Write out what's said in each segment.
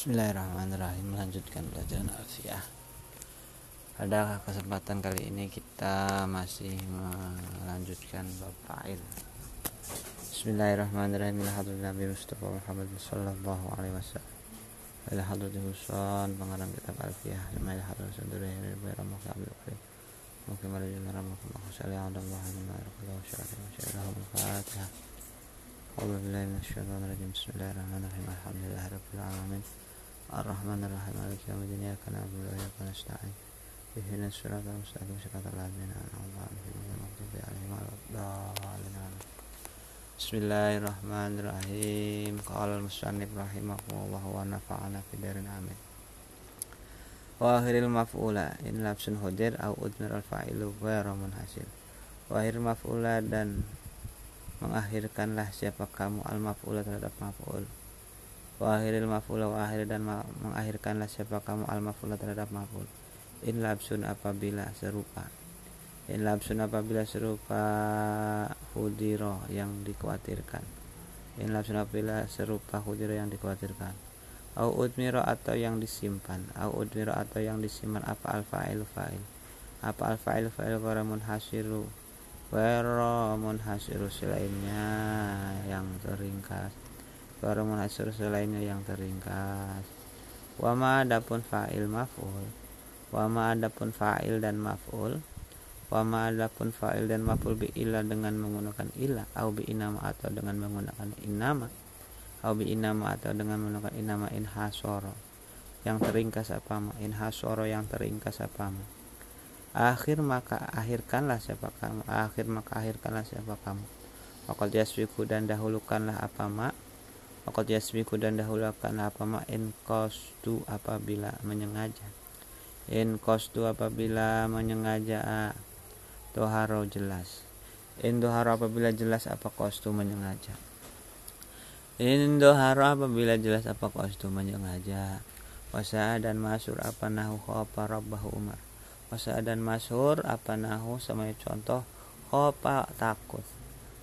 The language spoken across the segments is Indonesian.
Bismillahirrahmanirrahim Melanjutkan pelajaran Alfiah Pada kesempatan kali ini kita masih melanjutkan bab fa'il Bismillahirrahmanirrahim Ila hadrati Nabi Mustafa Muhammad Sallallahu alaihi wasallam Ila hadrati Husan Pengarang kitab Alfiah Sama ila hadrati Sunduri Ila Ramah Abdul Karim Mungkin marajul Ramah Mungkin Salih Adam Wahai Ma'arakallahu Syarif Syarif Al-Fatihah أعوذ بالله من الشيطان الرجيم بسم الله الرحمن الرحيم الحمد لله رب العالمين الرحمن الرحيم مالك يوم الدين إياك نعبد وإياك نستعين اهدنا الصراط المستقيم صراط الذين أنعمت عليهم غير المغضوب عليهم ولا الضالين بسم الله الرحمن الرحيم قال المصنف رحمه الله ونفعنا في دار آمين وآخر المفعول إن لبس هدر أو أدمر الفاعل غير منحسر وآخر المفعول dan mengakhirkanlah siapa kamu al maf'ul terhadap maf'ul wa akhiril maf'ul wa akhir dan mengakhirkanlah siapa kamu al maf'ul terhadap maf'ul. In labsun apabila serupa. In labsun apabila serupa hudiro yang dikhawatirkan. In labsun apabila serupa hudiro yang dikhawatirkan. Au udmiro atau yang disimpan. Au udmiro atau yang disimpan. Apa al fa'il? Fa'il apa al fa'il? Fa'il waramun hasiru Wero munhasiru selainnya yang teringkas Wero munhasiru selainnya yang teringkas Wama adapun fa'il maf'ul. Wama adapun fa'il dan maf'ul. Wama adapun fa'il dan maf'ul bi ila dengan menggunakan ila Au bi inama atau dengan menggunakan inama Au bi inama atau dengan menggunakan inama inhasoro Yang teringkas apa ma? Inhasoro yang teringkas apa ma? Akhir maka akhirkanlah siapa kamu. Akhir maka akhirkanlah siapa kamu. Wakal yasbiku dan dahulukanlah apa mak Wakal yasbiku dan dahulukanlah apa mak In kostu apabila menyengaja. In kostu apabila menyengaja Toharo jelas. In doharo apabila jelas apa kostu menyengaja. In doharo apabila jelas apa kostu menyengaja. Wasa dan masur apa nahu apa rabbahu umar. Masa dan masyhur apa nahu sama contoh hopa takut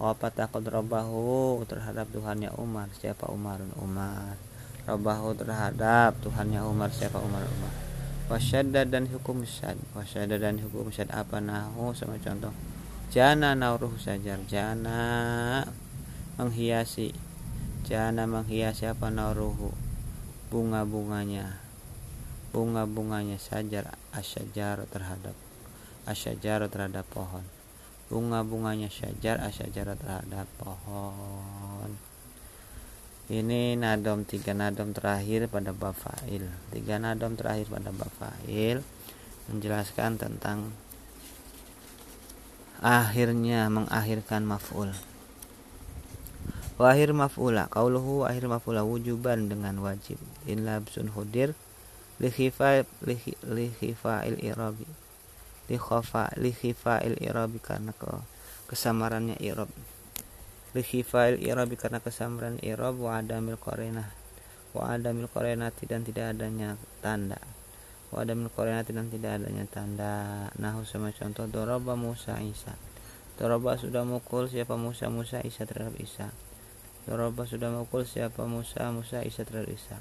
hopa takut robahu terhadap Tuhannya Umar. Siapa Umar? Umar. Robahu terhadap Tuhannya Umar. Siapa Umar? Umar. Wasyadda dan hukum syad. Wasyadda dan hukum syad apa? Nahu sama contoh. Jana nauruh sajar. Jana menghiasi. Jana menghiasi apa? Nauruhu. Bunga-bunganya. Bunga-bunganya sajar. Asyajar terhadap asyajar terhadap pohon bunga-bunganya syajar asyajar terhadap pohon. Ini nadom tiga nadom terakhir pada bab fa'il. Tiga nadom terakhir pada bab fa'il menjelaskan tentang akhirnya mengakhirkan maf'ul. Wahir maf'ula kauluhu akhir maf'ula wujuban dengan wajib. In labsun hudir likhifa likhifa'il irabi likhafa likhifa'il irabi karena ke kesamarannya irab likhifa'il irabi karena kesamaran irab wa adamil qarinah wa adamil qarinati dan tidak adanya tanda. Wa adamil qarinati dan tidak adanya tanda. Nahu sama contoh doroba Musa Isa. Doroba sudah mukul siapa Musa Musa Isa terhadap Isa. Doroba sudah mukul siapa Musa Musa Isa terhadap Isa.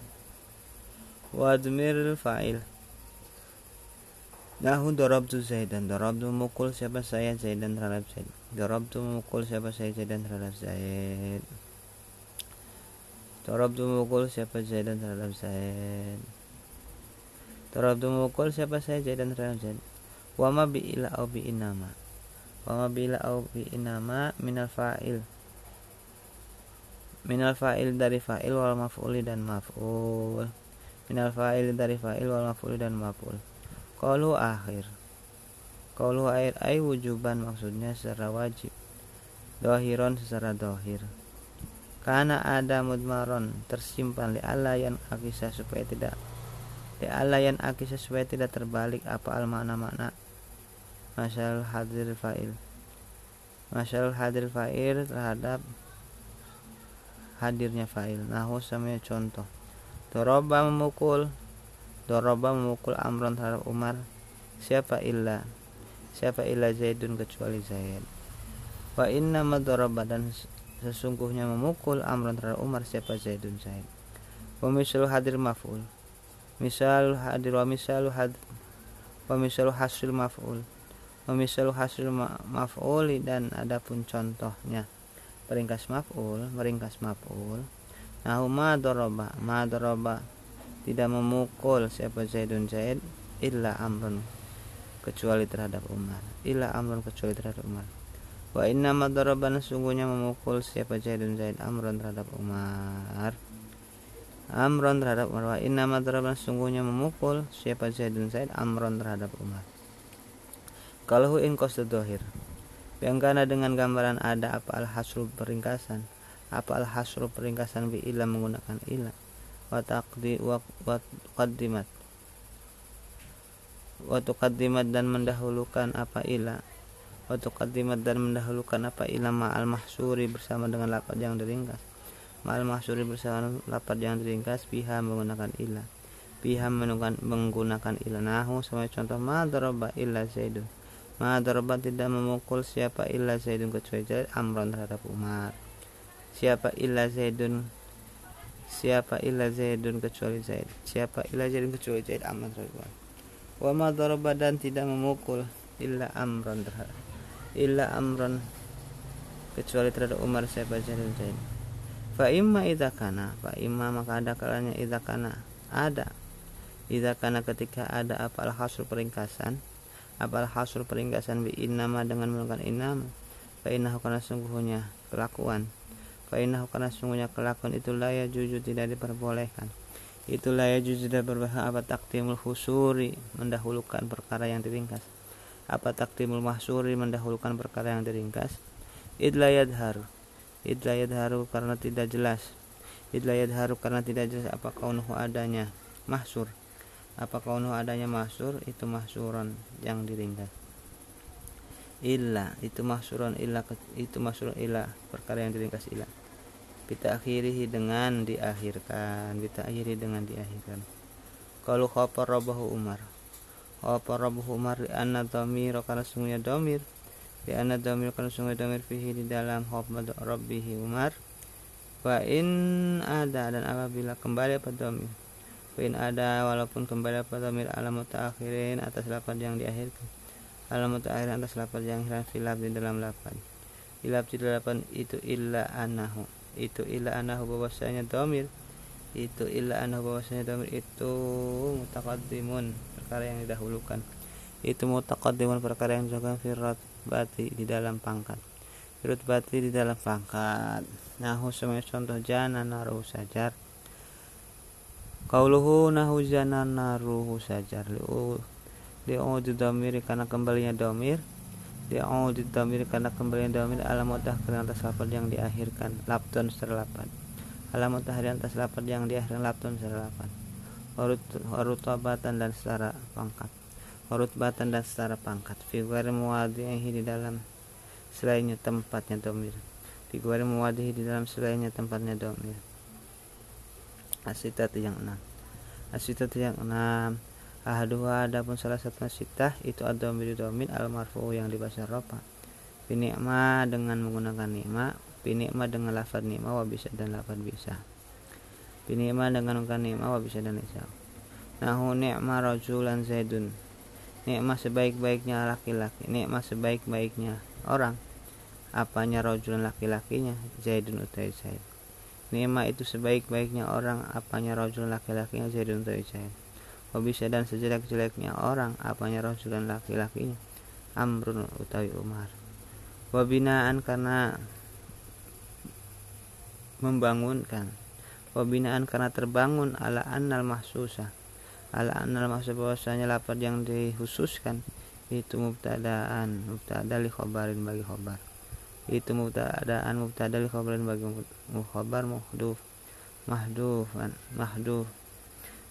Wadmir fa'il Nahu darabtu Zaidan. Darabtu memukul siapa saya Zaidan terhadap Zaid. Darabtu memukul siapa saya Zaidan terhadap Zaid. Darabtu memukul siapa Zaidan terhadap Zaid. Darabtu memukul siapa saya Zaidan terhadap Zaid. Wama bi ila au bi inama Wama bi ila au inama minal fa'il. Minal fa'il dari fa'il wal maf'uli dan maf'ul. Minal fa'il dari fa'il wal maf'ul dan maf'ul qalu akhir. Qalu akhir ay wujuban maksudnya secara wajib. Dohiron secara dohir. Karena ada mudmaron tersimpan li yang akisa supaya tidak li yang akisa supaya tidak terbalik apa al makna makna masal hadir fa'il. Masal hadir fa'il terhadap hadirnya fa'il. Nahu sama contoh. Doroba memukul Doroba memukul Amron terhadap Umar. Siapa illa? Siapa illa Zaidun kecuali Zaid? Wa inna madoroba dan sesungguhnya memukul Amron terhadap Umar Siapa Zaidun Zaid? Wa hadir maf'ul. Misal hadir wa misalu had wa hasil maf'ul. Wa hasil ma maf'ul dan adapun contohnya. Peringkas maf'ul meringkas maf'ul. Nahu ma doroba ma doroba tidak memukul siapa Zaidun Zaid illa amrun kecuali terhadap Umar. Illa amrun kecuali terhadap Umar. Wa inna madaraban sungguhnya memukul siapa Zaidun Zaid amrun terhadap Umar. Amron terhadap Umar. Wa inna madaraban sungguhnya memukul siapa Zaidun Zaid amron terhadap Umar. Kalau in yang karena dengan gambaran ada apa al hasru peringkasan apa al hasru peringkasan bi ila menggunakan ila wa taqdi wa dan mendahulukan apa ila. wa tuqaddimat dan mendahulukan apa ila ma'al mahsuri bersama dengan lapat yang diringkas. Ma'al mahsuri bersama lapat yang diringkas biha menggunakan ila. Biha menggunakan menggunakan ila. Nahu sama contoh ma daraba illa zaidun. Madarban tidak memukul siapa illa Zaidun kecuali Amron terhadap Umar. Siapa illa Zaidun Siapa illa Zaidun kecuali Zaid. Siapa illa Zaidun kecuali Zaid terhadap Umar. Wa madarba dan tidak memukul illa terhadap illa Amron kecuali terhadap Umar siapa Zaidun Zaid. Fa imma idza kana, fa imma maka ada kalanya idza kana ada. Idza kana ketika ada apa al-hasr peringkasan apal hasul peringkasan bi inama dengan menggunakan inama fa innahu kana sungguhnya kelakuan fa innahu kana sungguhnya kelakuan itu laya jujur tidak diperbolehkan. Itu laya jujur tidak berbahaya apa takdimul husuri mendahulukan perkara yang diringkas? Apa takdimul mahsuri mendahulukan perkara yang diringkas? Idlayad haru idlayad haru karena tidak jelas. Idlayad haru karena tidak jelas apa kaunuhu adanya mahsur. Apa kaunuh adanya mahsur itu mahsuron yang diringkas illa itu mahsuron illa itu mahsuron illa perkara yang diringkas illa. Kita akhiri dengan diakhirkan kita akhiri dengan diakhirkan. Kalau khopar robahu umar. Khopar robahu umar di anna domir karena sungguhnya domir di anna domir karena sungguhnya domir fihi di dalam khopar robbihi umar. Wa in ada dan apabila kembali pada domir Wain ada walaupun kembali pada damir alam mutakhirin atas lapan yang diakhirkan. Alam mutakhirin atas lapan yang hilang filap di dalam lapan. Filap di dalam itu illa anahu. Itu illa anahu bahwasanya domir. Itu illa anahu bahwasanya domir itu mutakadimun perkara yang didahulukan. Itu mutakadimun perkara yang dilakukan firat bati di dalam pangkat. Firat bati di dalam pangkat. Nahu semuanya contoh jana naruh sajar Qauluhu nahuzana naruhu sajar li'u li'udu damir karena kembalinya damir li'udu damir karena kembalinya damir alamat karena atas lapar yang diakhirkan. Lapton secara lapan alamat hari atas yang diakhirkan lapton secara lapan Horut tabatan dan secara pangkat. Batan dan secara pangkat. Figuari muwadihi di dalam selainnya tempatnya domir. Figuari muwadihi di dalam selainnya tempatnya domir. Asitat yang enam. Asitat yang enam ahadua adapun salah satu asitah itu adomir domin al marfu yang dibaca ropa binikma dengan menggunakan nikma binikma dengan lafad nikma wa bisa dan lafad bisa. Binikma dengan menggunakan nikma wa bisa dan bisa. Nahu nikma rajulan zaidun. Nikma sebaik-baiknya laki-laki nikma sebaik-baiknya orang. Apanya rajulan laki-lakinya? Zaidun utai zaid. Nima itu sebaik-baiknya orang apanya rojul laki-lakinya? Zaidun untuk Zaid bisa dan sejelek-jeleknya orang apanya rojul dan laki-lakinya? Amrun utawi Umar. Wabinaan karena membangunkan. Wabinaan karena terbangun ala annal mahsusa. Ala annal mahsusa bahwasanya lapar yang dikhususkan itu mubtadaan mubtada li khobarin bagi khobar itu mubtadaan mubtada li khabarin bagi mukhabar mahduf mahdufan mahduf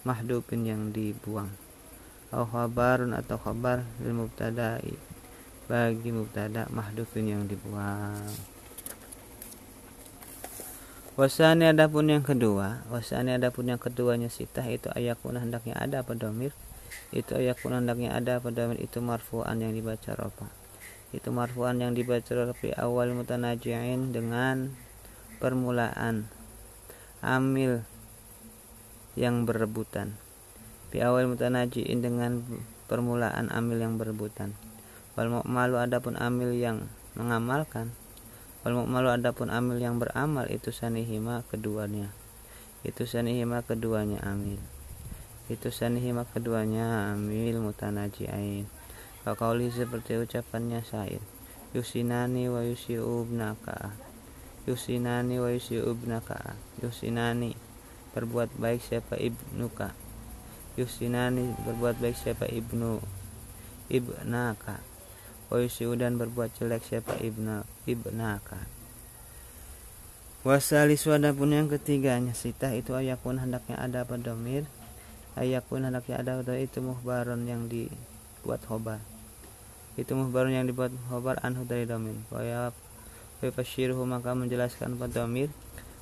mahdufin yang dibuang. Atau khabarun atau khabar lil mubtada'i. Bagi mubtada mahdufin yang dibuang. Wasani adapun yang kedua, wasani adapun yang keduanya sitah itu ayakuna hendaknya ada pada domir, itu ayakuna hendaknya ada pada domir? Itu marfu'an yang dibaca ropa itu marfu'an yang dibaca fi awal mutanaji'in dengan permulaan. Amil yang berebutan. Fi awal mutanajiin dengan permulaan amil yang berebutan. Wal mu'malu adapun amil yang mengamalkan. Wal mu'malu adapun amil yang beramal itu sanihima keduanya. Itu sanihima keduanya amil. Itu sanihima keduanya amil mutanaji'ain Kakauli seperti ucapannya Said. Yusinani wa yusiubnaka Yusinani wa yusiubnaka Yusinani berbuat baik siapa? Ibnuka Yusinani berbuat baik siapa? Ibnu. Ibnaka wa yusiudan berbuat jelek siapa? Ibna ibnaka Wasalis pun yang ketiganya. Sitah itu ayakun hendaknya ada pada domir? Ayakun hendaknya ada pada itu muhbaron yang dibuat khobar? Itu muhbarun yang dibuat khobar anhu dari domin wa yufashiruhu maka menjelaskan pada domir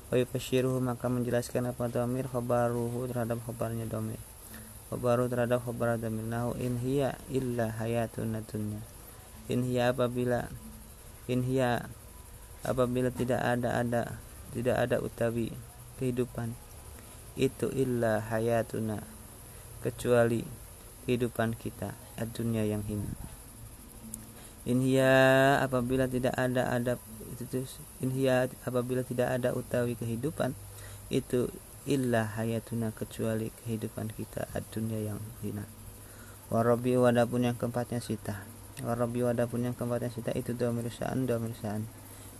wa maka menjelaskan apa domir khobaruhu terhadap khobarnya domir khobaru terhadap khobar domir nahu in hiya illa hayatun dunya. In hiya apabila in hiya apabila tidak ada ada tidak ada utawi kehidupan itu illa hayatuna kecuali kehidupan kita dunia yang hina. Inhia apabila tidak ada ada itu inhia apabila tidak ada utawi kehidupan itu illa hayatuna kecuali kehidupan kita dunia yang hina. Warabi wadapun yang keempatnya sita. Warabi wadapun yang keempatnya sita itu domir sa'an domir sa'an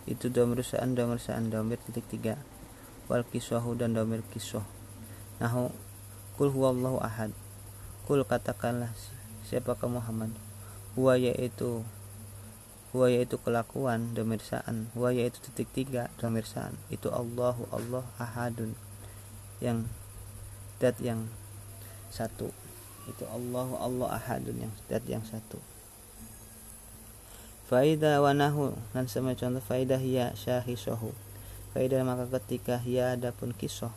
itu domir sa'an domir sa'an domir titik tiga. Wal kiswahu dan domir kiswah. Nahu kul huwallahu ahad. Kul katakanlah siapakah Muhammad? Huwa yaitu huwa yaitu kelakuan domirsaan huwa yaitu titik tiga domirsaan itu Allahu Allah ahadun. Yang dat yang satu. Itu Allahu Allah ahadun. Yang dat yang satu. Faidah wanahu dan sama contoh faidah ya syahisohu. Faidah maka ketika hiya adapun kisah.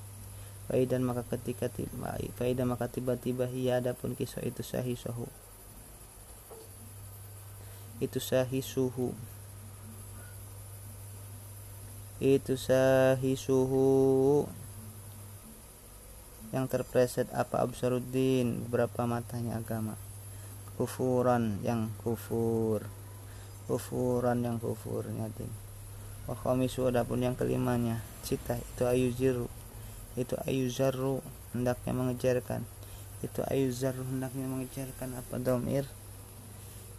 Faidah maka ketika tiba Faidah maka tiba-tiba hiya adapun kisah itu syahisohu itu sahi suhu itu sahi suhu yang terpreset apa absaruddin? Beberapa matanya agama? Kufuran yang kufur. Kufuran yang kufur nyatin wa khamisu adapun yang kelimanya. Cita itu ayuziru itu ayuzaru hendaknya mengejarkan. Itu ayuzaru hendaknya mengejarkan apa domir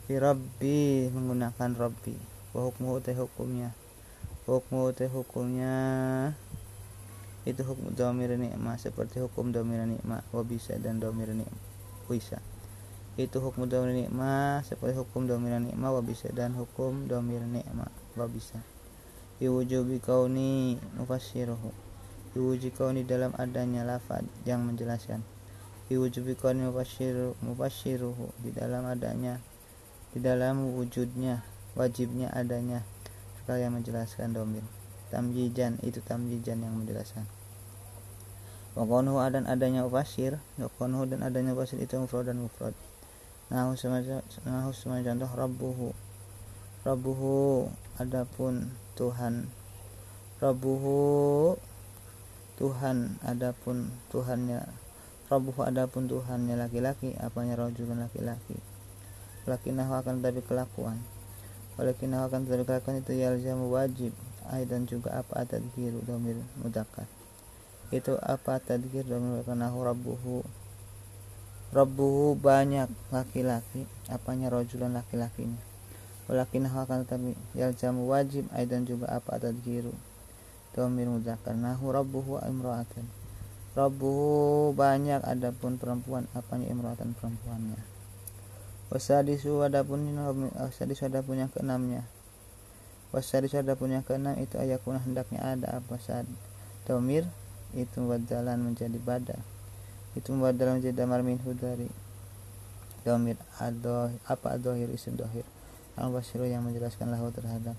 fi rabbi menggunakan rabbi. Wa hukmu teh hukumnya. Hukmu teh hukumnya. Itu hukum domir nikmah seperti hukum domir nikmah wa bisa dan domir nikmah bisa. Itu hukum domir nikmah seperti hukum domir nikmah wa bisa dan hukum domir nikmah wa bisa. Iwujubi kauni mufassiruhu iwujubi kauni dalam adanya lafad yang menjelaskan. Iwujubi kauni mufassiruhu di dalam adanya di dalam wujudnya wajibnya adanya sekali yang menjelaskan domir tamjijan itu tamjijan yang menjelaskan. Wakonhu dan adanya ufasir wakonhu dan adanya ufasir itu mufrad dan mufrad. Nahu semacam nahu semacam contoh rabbuhu. Rabbuhu adapun Tuhan. Rabbuhu Tuhan adapun Tuhannya. Rabbuhu adapun Tuhannya laki-laki apanya rojulun laki-laki Walakinahu akan tetapi kelakuan. Walakinahu akan tetapi kelakuan itu yalzamu wajib dan juga apa tadgiru domir mudakar Itu apa tadgir domir kanahu rabbuhu. Rabbuhu banyak laki-laki Apanya rojulan laki-lakinya. Walakinahu akan tetapi yalzamu wajib dan juga apa tadgiru domir mudakar Nahu rabbuhu imra'atan. Rabbuhu banyak adapun perempuan apanya imra'atan perempuannya wasadisu adapun wasadisu adapun yang keenamnya. Wasadisu adapun yang keenam itu ayakuna hendaknya ada apa saat domir itu badalan menjadi bada itu badalan menjadi damar minhu dari domir adoh apa adohir isim dohir. Al basiru yang menjelaskan lahu terhadap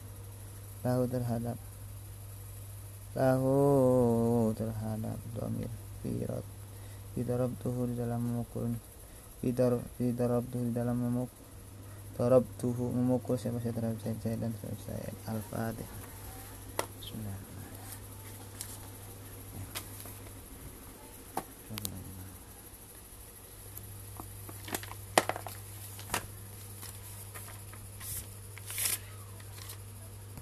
lahu terhadap lahu terhadap domir firot. Bidorob tuhu di dalam memukul Idar tuh di dalam memuk tuh memukul siapa saya terhadap saya dan saya Al-Fatihah. Bismillah